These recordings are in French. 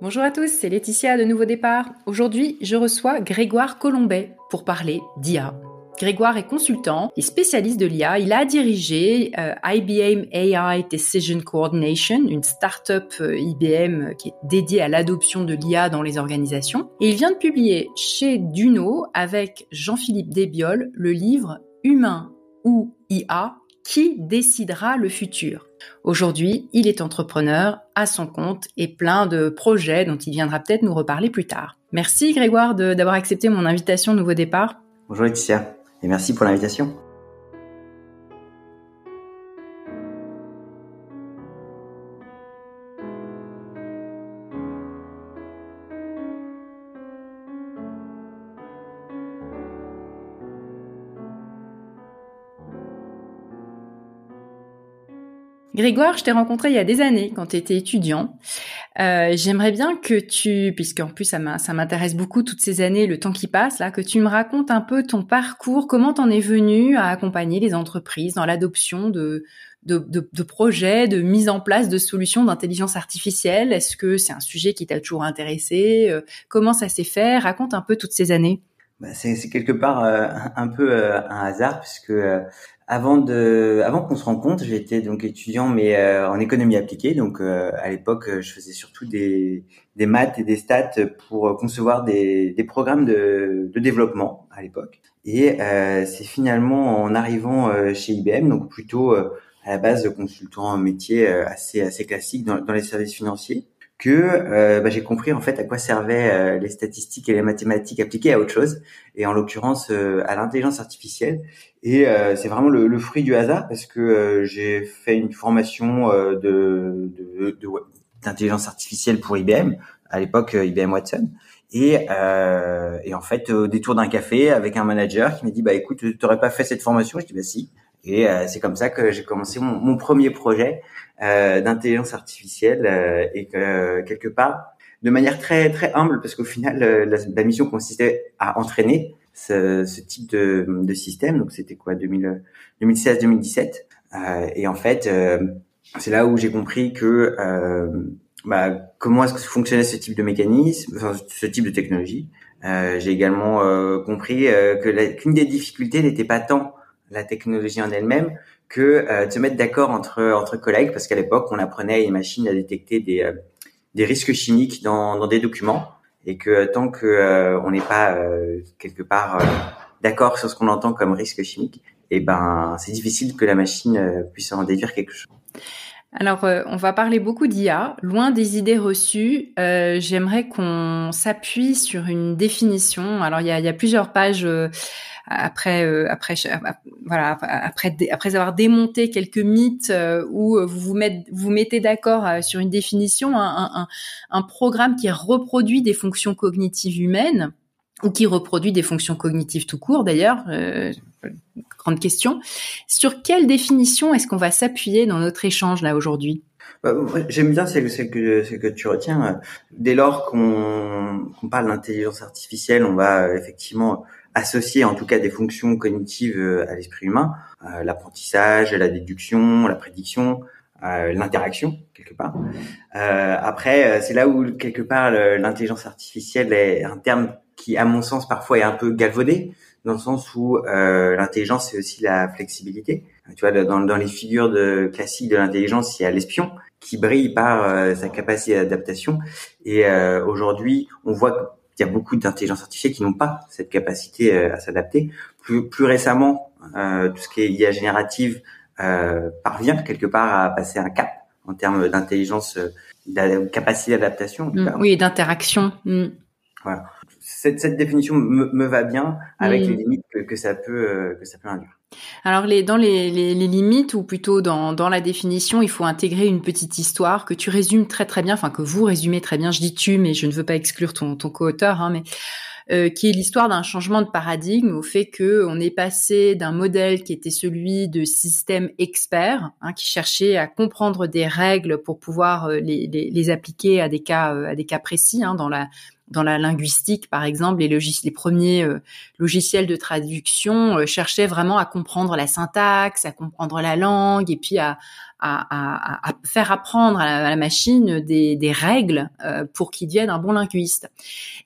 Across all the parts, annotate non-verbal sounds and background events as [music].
Bonjour à tous, c'est Laetitia de Nouveau Départ. Aujourd'hui, je reçois Grégoire Colombet pour parler d'IA. Grégoire est consultant et spécialiste de l'IA. Il a dirigé euh, IBM AI Decision Coordination, une start-up euh, IBM qui est dédiée à l'adoption de l'IA dans les organisations. Et il vient de publier chez Duno avec Jean-Philippe Desbiol le livre Humain ou IA qui décidera le futur. Aujourd'hui, il est entrepreneur à son compte et plein de projets dont il viendra peut-être nous reparler plus tard. Merci Grégoire d'avoir accepté mon invitation Nouveau Départ. Bonjour Laetitia et merci pour l'invitation. Grégoire, je t'ai rencontré il y a des années quand tu étais étudiant. Euh, J'aimerais bien que tu, puisqu'en plus ça m'intéresse beaucoup toutes ces années, le temps qui passe là, que tu me racontes un peu ton parcours, comment t'en es venu à accompagner les entreprises dans l'adoption de, de, de, de, projets, de mise en place de solutions d'intelligence artificielle? Est-ce que c'est un sujet qui t'a toujours intéressé? Euh, Comment ça s'est fait? Raconte un peu toutes ces années. Bah, c'est quelque part euh, un peu euh, un hasard puisque avant de, avant qu'on se rende compte, j'étais donc étudiant mais euh, en économie appliquée. Donc euh, à l'époque, je faisais surtout des, des maths et des stats pour concevoir des, des programmes de, de développement à l'époque. Et euh, c'est finalement en arrivant chez IBM, donc plutôt à la base de consultant métier assez assez classique dans, dans les services financiers, que euh, bah, j'ai compris en fait à quoi servaient euh, les statistiques et les mathématiques appliquées à autre chose, et en l'occurrence euh, à l'intelligence artificielle. Et c'est vraiment le, le, fruit du hasard parce que j'ai fait une formation de, d'intelligence artificielle pour IBM à l'époque IBM Watson. Et, euh, et en fait, au détour d'un café avec un manager qui m'a dit bah écoute, tu n'aurais pas fait cette formation? Je dis bah si. Et c'est comme ça que j'ai commencé mon, mon premier projet euh, d'intelligence artificielle euh, et que quelque part, de manière très très humble, parce qu'au final, euh, la, mission consistait à entraîner ce, ce type de, de, système. Donc c'était quoi 2016-2017. et en fait, c'est là où j'ai compris que bah, comment est-ce que fonctionnait ce type de mécanisme, enfin, ce type de technologie. Euh, j'ai également euh, compris que qu'une des difficultés n'était pas tant la technologie en elle-même que euh, de se mettre d'accord entre entre collègues parce qu'à l'époque on apprenait à une machine à détecter des euh, des risques chimiques dans dans des documents et que tant que euh, on n'est pas euh, quelque part d'accord sur ce qu'on entend comme risque chimique, et eh ben c'est difficile que la machine puisse en déduire quelque chose. Alors, on va parler beaucoup d'IA, loin des idées reçues. Euh, J'aimerais qu'on s'appuie sur une définition. Alors, il y a, plusieurs pages après euh, après voilà après après avoir démonté quelques mythes euh, où vous vous mettez vous mettez d'accord euh, sur une définition un, un programme qui reproduit des fonctions cognitives humaines ou qui reproduit des fonctions cognitives tout court d'ailleurs euh, grande question sur quelle définition est-ce qu'on va s'appuyer dans notre échange là aujourd'hui? Bah, J'aime bien celle, celle, que, que tu retiens. Dès lors qu'on qu parle d'intelligence artificielle, on va effectivement associer en tout cas des fonctions cognitives euh, à l'esprit humain, euh, l'apprentissage, la déduction, la prédiction, euh, l'interaction quelque part. après, c'est là où quelque part l'intelligence artificielle est un terme qui, à mon sens, parfois est un peu galvaudé, dans le sens où l'intelligence c'est aussi la flexibilité. Tu vois, dans, dans les figures de classiques de l'intelligence, il y a l'espion qui brille par sa capacité d'adaptation. Et aujourd'hui, on voit il y a beaucoup d'intelligence artificielle qui n'ont pas cette capacité euh, à s'adapter. Plus, plus récemment, euh, tout ce qui est IA générative euh, parvient quelque part à passer un cap en termes d'intelligence, euh, de capacité d'adaptation. Mm, oui, d'interaction. Mm. Voilà. Cette, cette définition me, me, va bien avec mm. les limites que, que, ça peut que ça peut induire. Alors les, dans les, les, les, limites ou plutôt dans, dans la définition, il faut intégrer une petite histoire que tu résumes très très bien, enfin que vous résumez très bien. Je dis tu, mais je ne veux pas exclure ton, ton co-auteur, hein, mais euh, qui est l'histoire d'un changement de paradigme au fait que on est passé d'un modèle qui était celui de système expert, hein, qui cherchait à comprendre des règles pour pouvoir euh, les, les, les, appliquer à des cas euh, à des cas précis hein, dans la dans la linguistique, par exemple, les, les premiers euh, logiciels de traduction cherchaient vraiment à comprendre la syntaxe, à comprendre la langue, et puis à, à, faire apprendre à la, machine des, des règles pour qu'il devienne un bon linguiste.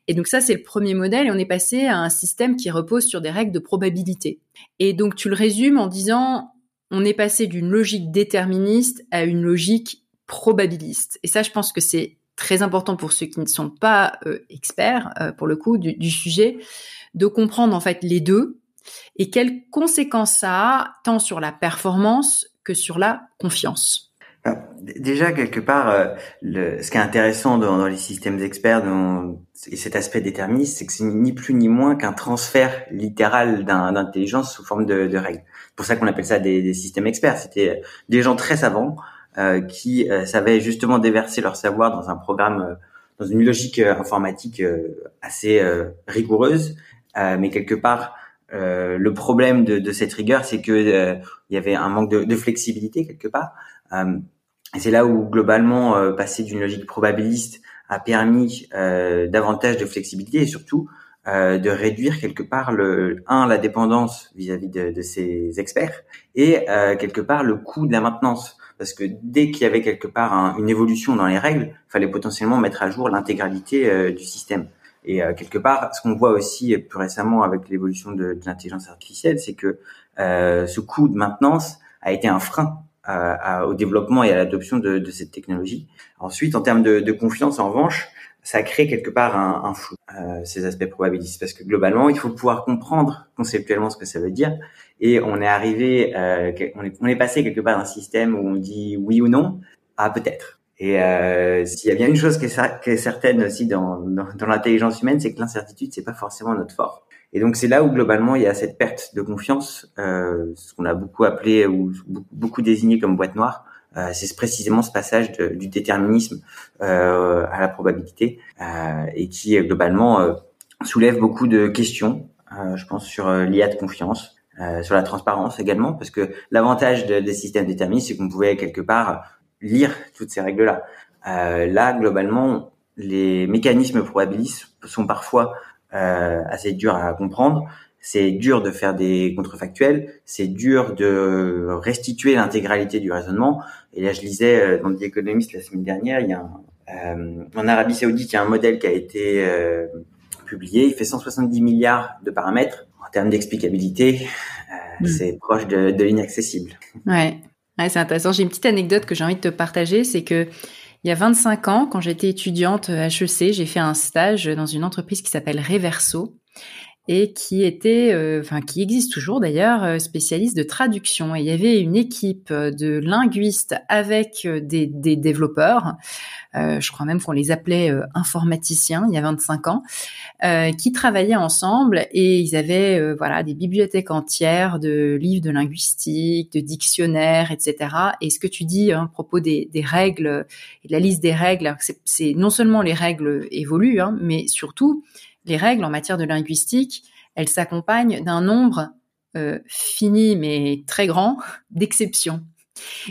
Et donc ça, c'est le premier modèle, et on est passé à un système qui repose sur des règles de probabilité. Et donc tu le résumes en disant, on est passé d'une logique déterministe à une logique probabiliste. Et ça, je pense que c'est très important pour ceux qui ne sont pas euh, experts, euh, pour le coup, du, sujet, de comprendre en fait les deux et quelles conséquences ça a tant sur la performance que sur la confiance. Déjà, quelque part, euh, ce qui est intéressant dans, les systèmes experts et cet aspect déterministe, c'est que c'est ni plus ni moins qu'un transfert littéral d'intelligence sous forme de, règles. C'est pour ça qu'on appelle ça des, systèmes experts. C'était des gens très savants qui euh, savaient justement déverser leur savoir dans un programme, dans une logique informatique assez rigoureuse, mais quelque part, le problème de, de cette rigueur, c'est que il y avait un manque de, de flexibilité quelque part. Euh, c'est là où globalement euh, passer d'une logique probabiliste a permis euh, davantage de flexibilité et surtout de réduire quelque part le un la dépendance vis-à-vis de, de, ces experts et quelque part le coût de la maintenance parce que dès qu'il y avait quelque part une évolution dans les règles, il fallait potentiellement mettre à jour l'intégralité du système. Et quelque part, ce qu'on voit aussi plus récemment avec l'évolution de, l'intelligence artificielle, c'est que ce coût de maintenance a été un frein au développement et à l'adoption de, cette technologie. Ensuite, en termes de, confiance, en revanche, ça crée quelque part un, un flou, euh, ces aspects probabilistes, parce que globalement, il faut pouvoir comprendre conceptuellement ce que ça veut dire. Et on est arrivé, euh, on, est, on est passé quelque part d'un système où on dit oui ou non à peut-être. Et euh, s'il y a bien une chose qui est, qui est certaine aussi dans, dans, l'intelligence humaine, c'est que l'incertitude, c'est pas forcément notre force. Et donc c'est là où globalement il y a cette perte de confiance, euh, ce qu'on a beaucoup appelé ou beaucoup désigné comme boîte noire. Euh, c'est précisément ce passage de, du déterminisme euh, à la probabilité euh, et qui globalement euh, soulève beaucoup de questions, euh, je pense, sur l'IA de confiance, sur la transparence également, parce que l'avantage de, des systèmes déterministes, c'est qu'on pouvait quelque part lire toutes ces règles-là. là, globalement, les mécanismes probabilistes sont parfois euh, assez dur à comprendre. C'est dur de faire des contrefactuels, c'est dur de restituer l'intégralité du raisonnement. Et là, je lisais euh, dans The Economist la semaine dernière, il y a un, euh, en Arabie Saoudite, il y a un modèle qui a été euh, publié. Il fait 170 milliards de paramètres. En termes d'explicabilité, euh, mm. c'est proche de, de l'inaccessible. Ouais. ouais c'est intéressant. J'ai une petite anecdote que j'ai envie de te partager, c'est que il y a 25 ans, quand j'étais étudiante à HEC, j'ai fait un stage dans une entreprise qui s'appelle Reverso et qui était, euh, enfin qui existe toujours d'ailleurs, euh, spécialiste de traduction. Et il y avait une équipe de linguistes avec euh, des, des développeurs, je crois même qu'on les appelait informaticiens il y a 25 ans, qui travaillaient ensemble et ils avaient voilà des bibliothèques entières de livres de linguistique, de dictionnaires, etc. Et ce que tu dis hein, à propos des, des règles de la liste des règles, c'est non seulement les règles évoluent, hein, mais surtout les règles en matière de linguistique, elles s'accompagnent d'un nombre euh, fini mais très grand [laughs] d'exceptions.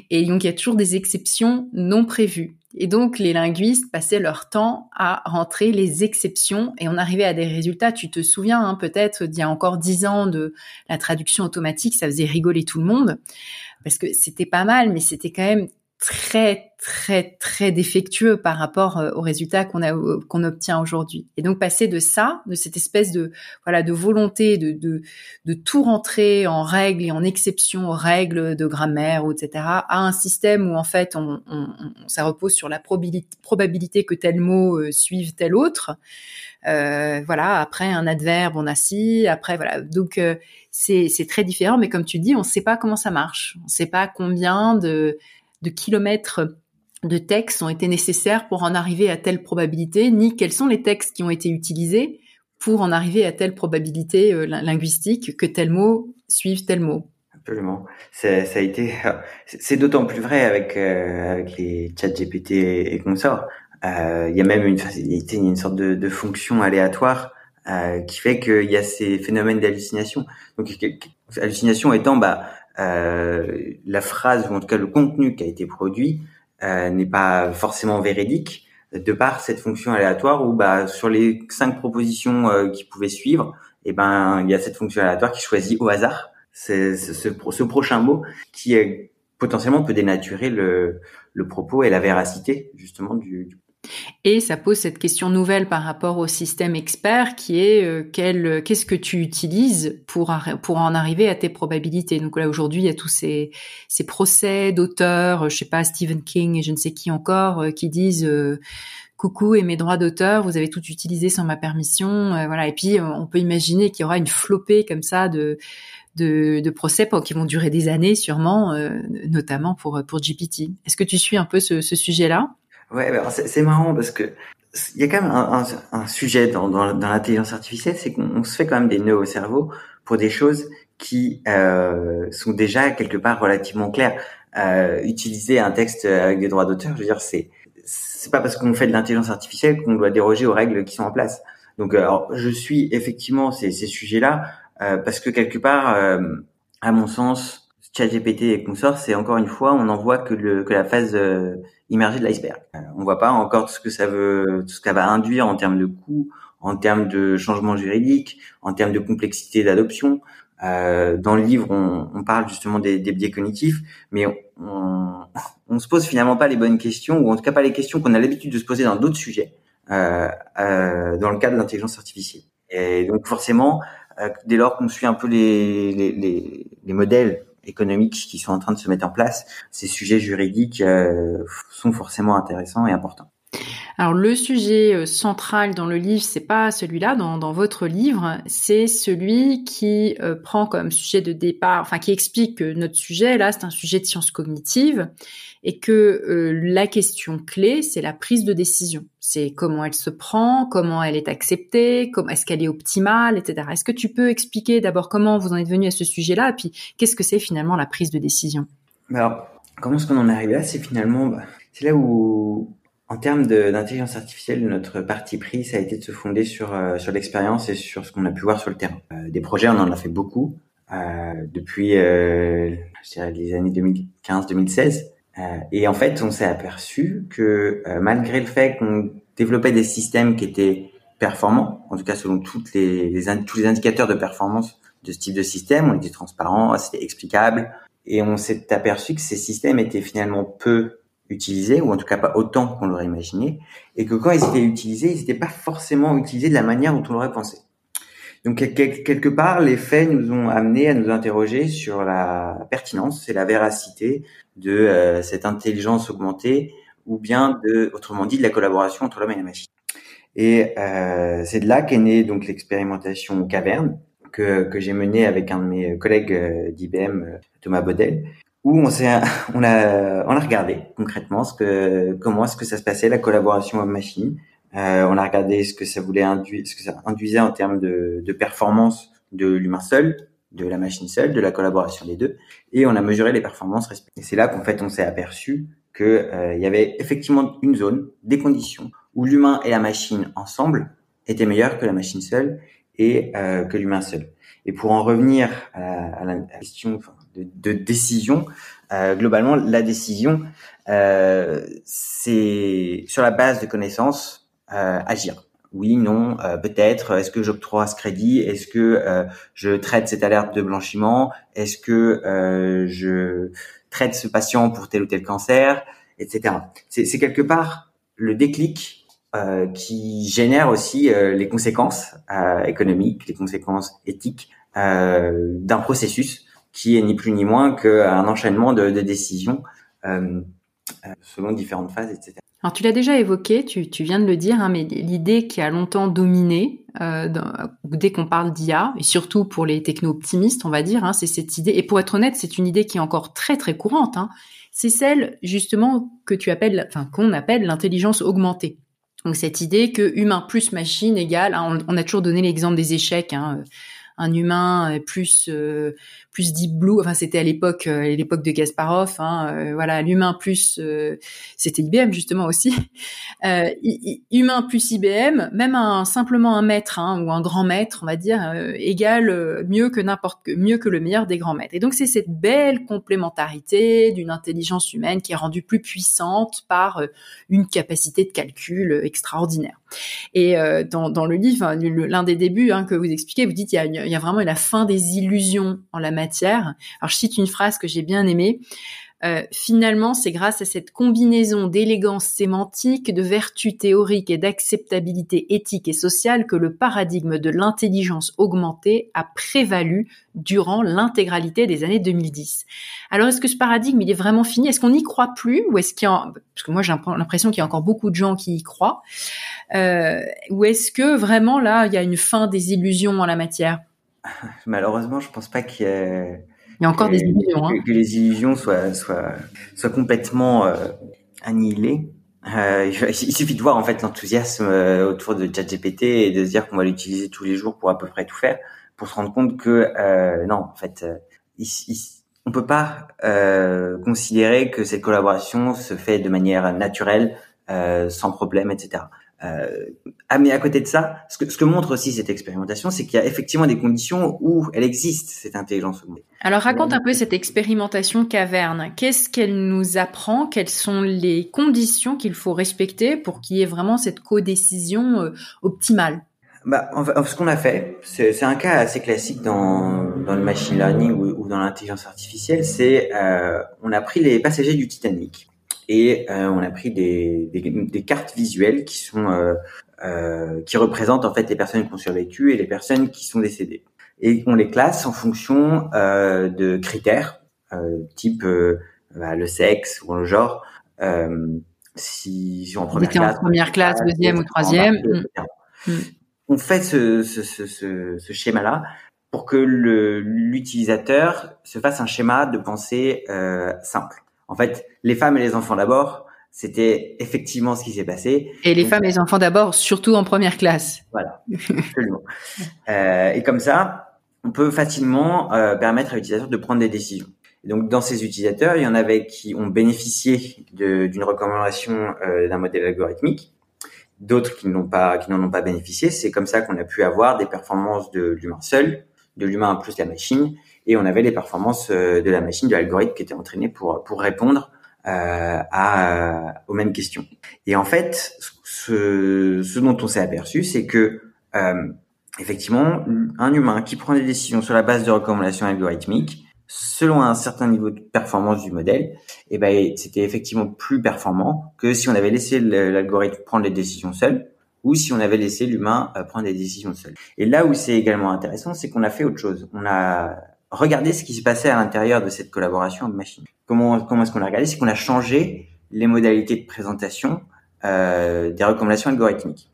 Et donc il y a toujours des exceptions non prévues. Et donc les linguistes passaient leur temps à rentrer les exceptions et on arrivait à des résultats. Tu te souviens hein, peut-être d'il y a encore dix ans de la traduction automatique, ça faisait rigoler tout le monde parce que c'était pas mal, mais c'était quand même très très très défectueux par rapport euh, aux résultats qu'on a euh, qu'on obtient aujourd'hui. Et donc passer de ça, de cette espèce de voilà de volonté de de, de tout rentrer en règles et en exceptions aux règles de grammaire etc. à un système où en fait on, on, ça repose sur la probabilité, probabilité que tel mot euh, suive tel autre. Euh, voilà après un adverbe on a si après voilà donc c'est c'est très différent mais comme tu dis on ne sait pas comment ça marche on ne sait pas combien de de kilomètres de textes ont été nécessaires pour en arriver à telle probabilité, ni quels sont les textes qui ont été utilisés pour en arriver à telle probabilité euh, linguistique que tel mot suive tel mot. Absolument. Ça, a été, c'est d'autant plus vrai avec euh, avec les chats GPT et, consorts. Euh, il y a même une, il une sorte de, de fonction aléatoire euh, qui fait qu'il y a ces phénomènes d'hallucination. Donc hallucination étant bah la phrase ou en tout cas le contenu qui a été produit euh, n'est pas forcément véridique, de par cette fonction aléatoire où bah sur les cinq propositions euh, qui pouvaient suivre, et eh ben il y a cette fonction aléatoire qui choisit au hasard. Ce, prochain mot qui est, potentiellement peut dénaturer le, le propos et la véracité justement du, du et ça pose cette question nouvelle par rapport au système expert qui est euh, quel, qu'est-ce que tu utilises pour, pour en arriver à tes probabilités? Donc là aujourd'hui il y a tous ces, ces procès d'auteurs, je sais pas Stephen King et je ne sais qui encore euh, qui disent euh, coucou et mes droits d'auteur, vous avez tout utilisé sans ma permission, voilà. Et puis on peut imaginer qu'il y aura une flopée comme ça de de, de procès qui vont durer des années sûrement, notamment pour pour GPT. Est-ce que tu suis un peu ce, ce sujet-là? Ouais, c'est marrant parce que il y a quand même un, sujet dans, l'intelligence artificielle, c'est qu'on se fait quand même des nœuds au cerveau pour des choses qui euh, sont déjà quelque part relativement claires. Euh, utiliser un texte avec des droits d'auteur, je veux dire, c'est c'est pas parce qu'on fait de l'intelligence artificielle qu'on doit déroger aux règles qui sont en place. Donc, alors, je suis effectivement ces, ces sujets-là euh, parce que quelque part, euh, à mon sens, ChatGPT et consorts, c'est encore une fois, on n'en voit que, le, que la phase euh, immergée de l'iceberg. Euh, on voit pas encore ce que ça veut, tout ce qu'elle va induire en termes de coûts, en termes de changements juridiques, en termes de complexité d'adoption. Euh, dans le livre, on, on parle justement des, des, biais cognitifs, mais on, on se pose finalement pas les bonnes questions, ou en tout cas pas les questions qu'on a l'habitude de se poser dans d'autres sujets, euh, euh, dans le cadre de l'intelligence artificielle. Et donc forcément, euh, dès lors qu'on suit un peu les, les, les, les modèles économiques qui sont en train de se mettre en place, ces sujets juridiques euh, sont forcément intéressants et importants. Alors le sujet euh, central dans le livre, c'est pas celui-là dans, votre livre, c'est celui qui euh, prend comme sujet de départ, enfin qui explique que notre sujet là, c'est un sujet de sciences cognitives et que euh, la question clé, c'est la prise de décision. C'est comment elle se prend, comment elle est acceptée, est-ce qu'elle est optimale, etc. Est-ce que tu peux expliquer d'abord comment vous en êtes venu à ce sujet-là, et puis qu'est-ce que c'est finalement la prise de décision? Alors, comment est-ce qu'on en est arrivé là? C'est finalement, bah, c'est là où, en termes d'intelligence artificielle, notre parti pris, ça a été de se fonder sur euh, sur l'expérience et sur ce qu'on a pu voir sur le terrain. Euh, des projets, on en a fait beaucoup euh, depuis, je dirais, les années 2015-2016. Euh, et en fait, on s'est aperçu que euh, malgré le fait qu'on développait des systèmes qui étaient performants, en tout cas selon toutes les, les tous les indicateurs de performance de ce type de système, on était transparent, c'était explicable, et on s'est aperçu que ces systèmes étaient finalement peu utilisés, ou en tout cas pas autant qu'on l'aurait imaginé, et que quand ils étaient utilisés, ils n'étaient pas forcément utilisés de la manière dont on l'aurait pensé. Donc quelque part, les faits nous ont amenés à nous interroger sur la pertinence et la véracité de euh, cette intelligence augmentée, ou bien de, autrement dit, de la collaboration entre l'homme et la machine. Et euh, c'est de là qu'est née donc l'expérimentation Caverne que, que j'ai menée avec un de mes collègues euh, d'IBM, Thomas Baudel, où on s'est [laughs] on a on a regardé concrètement ce que comment est-ce que ça se passait la collaboration homme-machine euh, on a regardé ce que ça voulait induire, ce que ça induisait en termes de, de performance de l'humain seul, de la machine seule, de la collaboration des deux, et on a mesuré les performances respectives. Et c'est là qu'en fait on s'est aperçu que euh, y avait effectivement une zone, des conditions où l'humain et la machine ensemble étaient meilleurs que la machine seule et euh, que l'humain seul. Et pour en revenir à, la, question de, décision, euh, globalement la décision euh, c'est sur la base de connaissances euh, agir. Oui, non, euh, peut-être. Est-ce que j'octroie ce crédit? Est-ce que euh, je traite cette alerte de blanchiment? Est-ce que je traite ce patient pour tel ou tel cancer, etc. C'est quelque part le déclic euh, qui génère aussi les conséquences euh, économiques, les conséquences éthiques d'un processus qui est ni plus ni moins qu'un enchaînement de, de décisions selon différentes phases, etc. Alors tu l'as déjà évoqué, tu, tu, viens de le dire, hein, mais l'idée qui a longtemps dominé euh, dès qu'on parle d'IA, et surtout pour les techno-optimistes, on va dire, hein, c'est cette idée, et pour être honnête, c'est une idée qui est encore très très courante, hein, c'est celle justement que tu appelles, enfin qu'on appelle l'intelligence augmentée. Donc cette idée que humain plus machine égale, hein, on, a toujours donné l'exemple des échecs, hein, un humain plus plus deep blue. Enfin, c'était à l'époque l'époque de Kasparov. Hein, voilà, l'humain plus c'était IBM justement aussi. [laughs] humain plus IBM, même un simplement un maître hein, ou un grand maître, on va dire, égale mieux que n'importe mieux que le meilleur des grands maîtres. Et donc c'est cette belle complémentarité d'une intelligence humaine qui est rendue plus puissante par une capacité de calcul extraordinaire. Et euh, dans, le livre, l'un des débuts hein, que vous expliquez, vous dites il y, a, y a vraiment la fin des illusions en la matière. Alors je cite une phrase que j'ai bien aimée. Euh, finalement, c'est grâce à cette combinaison d'élégance sémantique, de vertu théorique et d'acceptabilité éthique et sociale que le paradigme de l'intelligence augmentée a prévalu durant l'intégralité des années 2010. Alors, est-ce que ce paradigme, est vraiment fini? Est-ce qu'on n'y croit plus? Ou est-ce qu'il y a... Parce que moi, j'ai l'impression qu'il y a encore beaucoup de gens qui y croient. Euh, ou est-ce que vraiment, là, il y a une fin des illusions en la matière? [laughs] Malheureusement, je pense pas qu'il y ait il y a encore des illusions. Hein. Que, les illusions soient, soient, soient complètement euh, annihilées. Euh, il suffit de voir en fait l'enthousiasme euh, autour de ChatGPT et de se dire qu'on va l'utiliser tous les jours pour à peu près tout faire, pour se rendre compte que euh, non, en fait, euh, il, on peut pas euh, considérer que cette collaboration se fait de manière naturelle, sans problème, etc. Euh, ah, mais à côté de ça, ce que, ce que montre aussi cette expérimentation, c'est qu'il y a effectivement des conditions où elle existe, cette intelligence augmentée. Alors raconte un peu cette expérimentation caverne. Qu'est-ce qu'elle nous apprend? Quelles sont les conditions qu'il faut respecter pour qu'il y ait vraiment cette codécision euh, optimale? Bah, ce qu'on a fait, c'est un cas assez classique dans, dans le machine learning ou, ou dans l'intelligence artificielle, c'est euh, on a pris les passagers du Titanic et euh, on a pris des, des, des, cartes visuelles qui sont euh, euh, qui représentent en fait les personnes qui ont survécu et les personnes qui sont décédées. Et on les classe en fonction de critères type bah, le sexe ou le genre. si, si en première classe, en première classe, deuxième ou troisième. Mm. On fait ce, ce, ce, ce schéma-là pour que l'utilisateur se fasse un schéma de pensée euh, simple. En fait, les femmes et les enfants d'abord, c'était effectivement ce qui s'est passé. Et les femmes et les enfants d'abord, surtout en première classe. Voilà, absolument. euh, et comme ça, on peut facilement euh, permettre à l'utilisateur de prendre des décisions. Et donc, dans ces utilisateurs, il y en avait qui ont bénéficié d'une recommandation euh, d'un modèle algorithmique, d'autres qui n'ont pas, qui n'en ont pas bénéficié. C'est comme ça qu'on a pu avoir des performances de l'humain seul, de l'humain plus la machine, et on avait les performances euh, de la machine, de l'algorithme qui était entraîné pour pour répondre euh, à aux mêmes questions. Et en fait, ce, ce dont on s'est aperçu, c'est que euh, effectivement, un humain qui prend des décisions sur la base de recommandations algorithmiques, selon un certain niveau de performance du modèle, eh ben c'était effectivement plus performant que si on avait laissé l'algorithme prendre les décisions seul ou si on avait laissé l'humain prendre des décisions seul. Et là où c'est également intéressant, c'est qu'on a fait autre chose. On a regardez ce qui se passait à l'intérieur de cette collaboration de machine. Comment, comment est-ce qu'on a regardé? C'est qu'on a changé les modalités de présentation euh, des recommandations algorithmiques.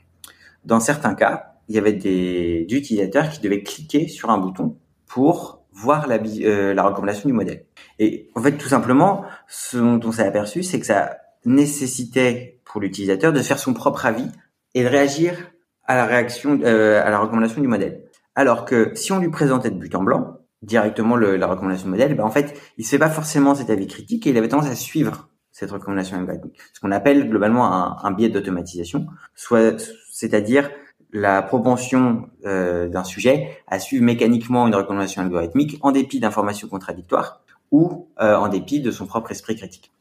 Dans certains cas, il y avait des, utilisateurs qui devaient cliquer sur un bouton pour voir la, euh, la recommandation du modèle. Et en fait, tout simplement, ce dont on s'est aperçu, c'est que ça nécessitait pour l'utilisateur de faire son propre avis et de réagir à la réaction, euh, à la recommandation du modèle. Alors que si on lui présentait de but en blanc, directement le, la recommandation modèle, ben en fait, il se fait pas forcément cet avis critique et il avait tendance à suivre cette recommandation algorithmique. Ce qu'on appelle globalement un, un biais d'automatisation, soit, c'est-à-dire la propension euh, d'un sujet à suivre mécaniquement une recommandation algorithmique en dépit d'informations contradictoires ou euh, en dépit de son propre esprit critique.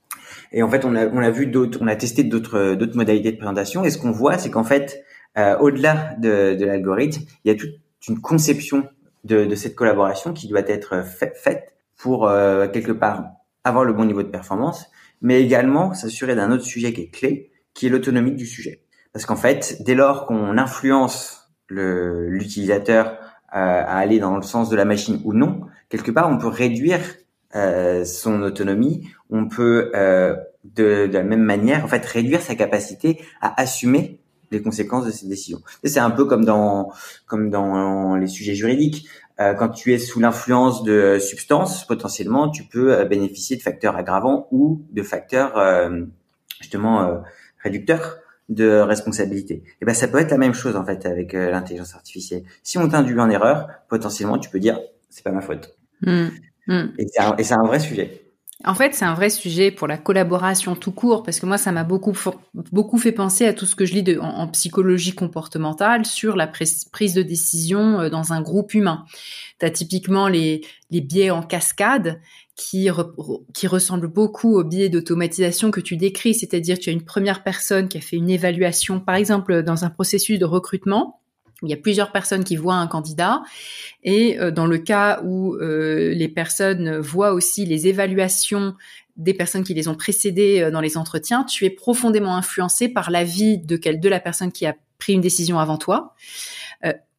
Et en fait, on a, on a vu d'autres, on a testé d'autres, d'autres modalités de présentation. Et ce qu'on voit, c'est qu'en fait, euh, au-delà de, de l'algorithme, il y a toute une conception de, de cette collaboration qui doit être faite pour euh, quelque part avoir le bon niveau de performance, mais également s'assurer d'un autre sujet qui est clé, qui est l'autonomie du sujet. Parce qu'en fait, dès lors qu'on influence l'utilisateur euh, à aller dans le sens de la machine ou non, quelque part, on peut réduire euh, son autonomie, on peut euh, de, de, la même manière, en fait, réduire sa capacité à assumer les conséquences de ces décisions. C'est un peu comme dans comme dans les sujets juridiques. Euh, quand tu es sous l'influence de substances, potentiellement, tu peux euh, bénéficier de facteurs aggravants ou de facteurs euh, justement réducteurs de responsabilité. Et ben ça peut être la même chose en fait avec euh, l'intelligence artificielle. Si on t'induit en erreur, potentiellement tu peux dire c'est pas ma faute. Mmh. Mmh. Et c'est un, vrai sujet. En fait, c'est un vrai sujet pour la collaboration tout court, parce que moi, ça m'a beaucoup, beaucoup fait penser à tout ce que je lis en, psychologie comportementale sur la prise de décision euh, dans un groupe humain. Tu as typiquement les, les biais en cascade qui, qui ressemblent beaucoup aux biais d'automatisation que tu décris, c'est-à-dire tu as une première personne qui a fait une évaluation, par exemple dans un processus de recrutement, il y a plusieurs personnes qui voient un candidat et euh, dans le cas où euh, les personnes voient aussi les évaluations des personnes qui les ont précédées euh, dans les entretiens, tu es profondément influencé par l'avis de de la personne qui a pris une décision avant toi.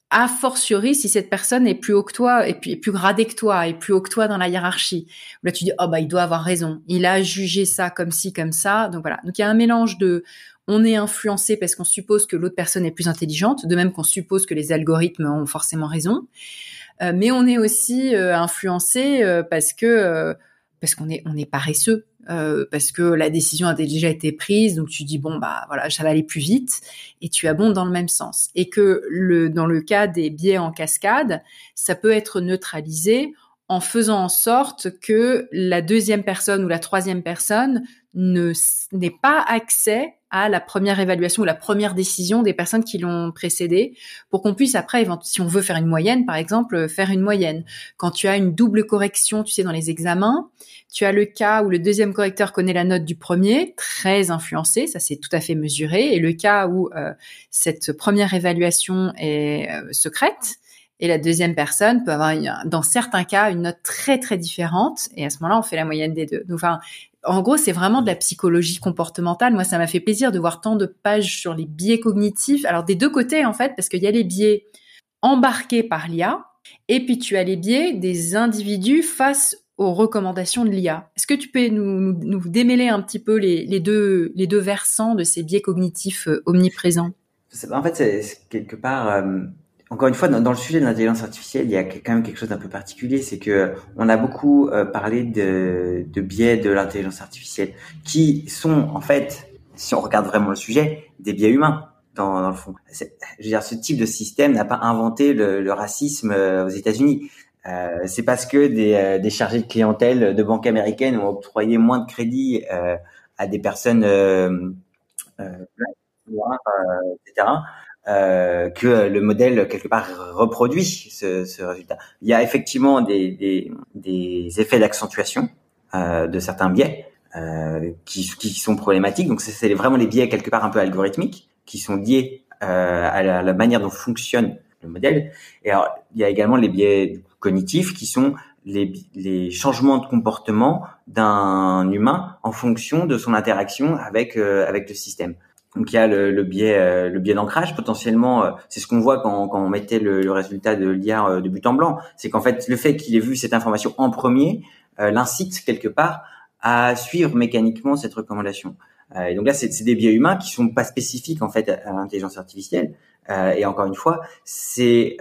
a fortiori si cette personne est plus haut que toi et plus gradée que toi et plus haut que toi dans la hiérarchie. Là tu dis oh bah il doit avoir raison. Il a jugé ça comme ci comme ça. Donc voilà. Donc il y a un mélange de on est influencé parce qu'on suppose que l'autre personne est plus intelligente, de même qu'on suppose que les algorithmes ont forcément raison. Euh, mais on est aussi euh, influencé euh, parce que parce qu'on est on est paresseux, parce que la décision a déjà été prise, donc tu dis bon bah voilà ça va aller plus vite et tu abondes dans le même sens. Et que le dans le cas des biais en cascade, ça peut être neutralisé en faisant en sorte que la deuxième personne ou la troisième personne ne n'ait pas accès à la première évaluation ou la première décision des personnes qui l'ont précédé pour qu'on puisse après, si on veut faire une moyenne, par exemple, faire une moyenne. Quand tu as une double correction, tu sais, dans les examens, tu as le cas où le deuxième correcteur connaît la note du premier, très influencé, ça c'est tout à fait mesuré, et le cas où euh, cette première évaluation est euh, secrète, et la deuxième personne peut avoir, dans certains cas, une note très très différente. Et à ce moment-là, on fait la moyenne des deux. Donc, en gros, c'est vraiment de la psychologie comportementale. Moi, ça m'a fait plaisir de voir tant de pages sur les biais cognitifs. Alors, des deux côtés, en fait, parce qu'il y a les biais embarqués par l'IA, et puis tu as les biais des individus face aux recommandations de l'IA. Est-ce que tu peux nous, démêler un petit peu les, deux, les deux versants de ces biais cognitifs euh, omniprésents? En fait, c'est quelque part... Euh, encore une fois, dans, le sujet de l'intelligence artificielle, il y a quand même quelque chose d'un peu particulier, c'est que on a beaucoup euh, parlé de, de biais de l'intelligence artificielle, qui sont en fait, si on regarde vraiment le sujet, des biais humains dans, dans le fond. Je veux dire, ce type de système n'a pas inventé le, le racisme euh, aux États-Unis. Euh, c'est parce que des, euh, des, chargés de clientèle de banques américaines ont octroyé moins de crédits à des personnes, etc euh, que le modèle quelque part reproduit ce, ce, résultat. Il y a effectivement des, des, des effets d'accentuation euh, de certains biais euh, qui, qui, sont problématiques. Donc c'est vraiment les biais quelque part un peu algorithmiques qui sont liés euh, à la, manière dont fonctionne le modèle. Et alors, il y a également les biais cognitifs qui sont les, les changements de comportement d'un humain en fonction de son interaction avec euh, avec le système. Donc il y a le, le biais, euh, le biais d'ancrage potentiellement. Euh, c'est ce qu'on voit quand, quand on mettait le, le résultat de l'IA euh, de but en blanc. C'est qu'en fait le fait qu'il ait vu cette information en premier l'incite quelque part à suivre mécaniquement cette recommandation. et donc là, c'est des biais humains qui sont pas spécifiques en fait à, l'intelligence artificielle. et encore une fois, c'est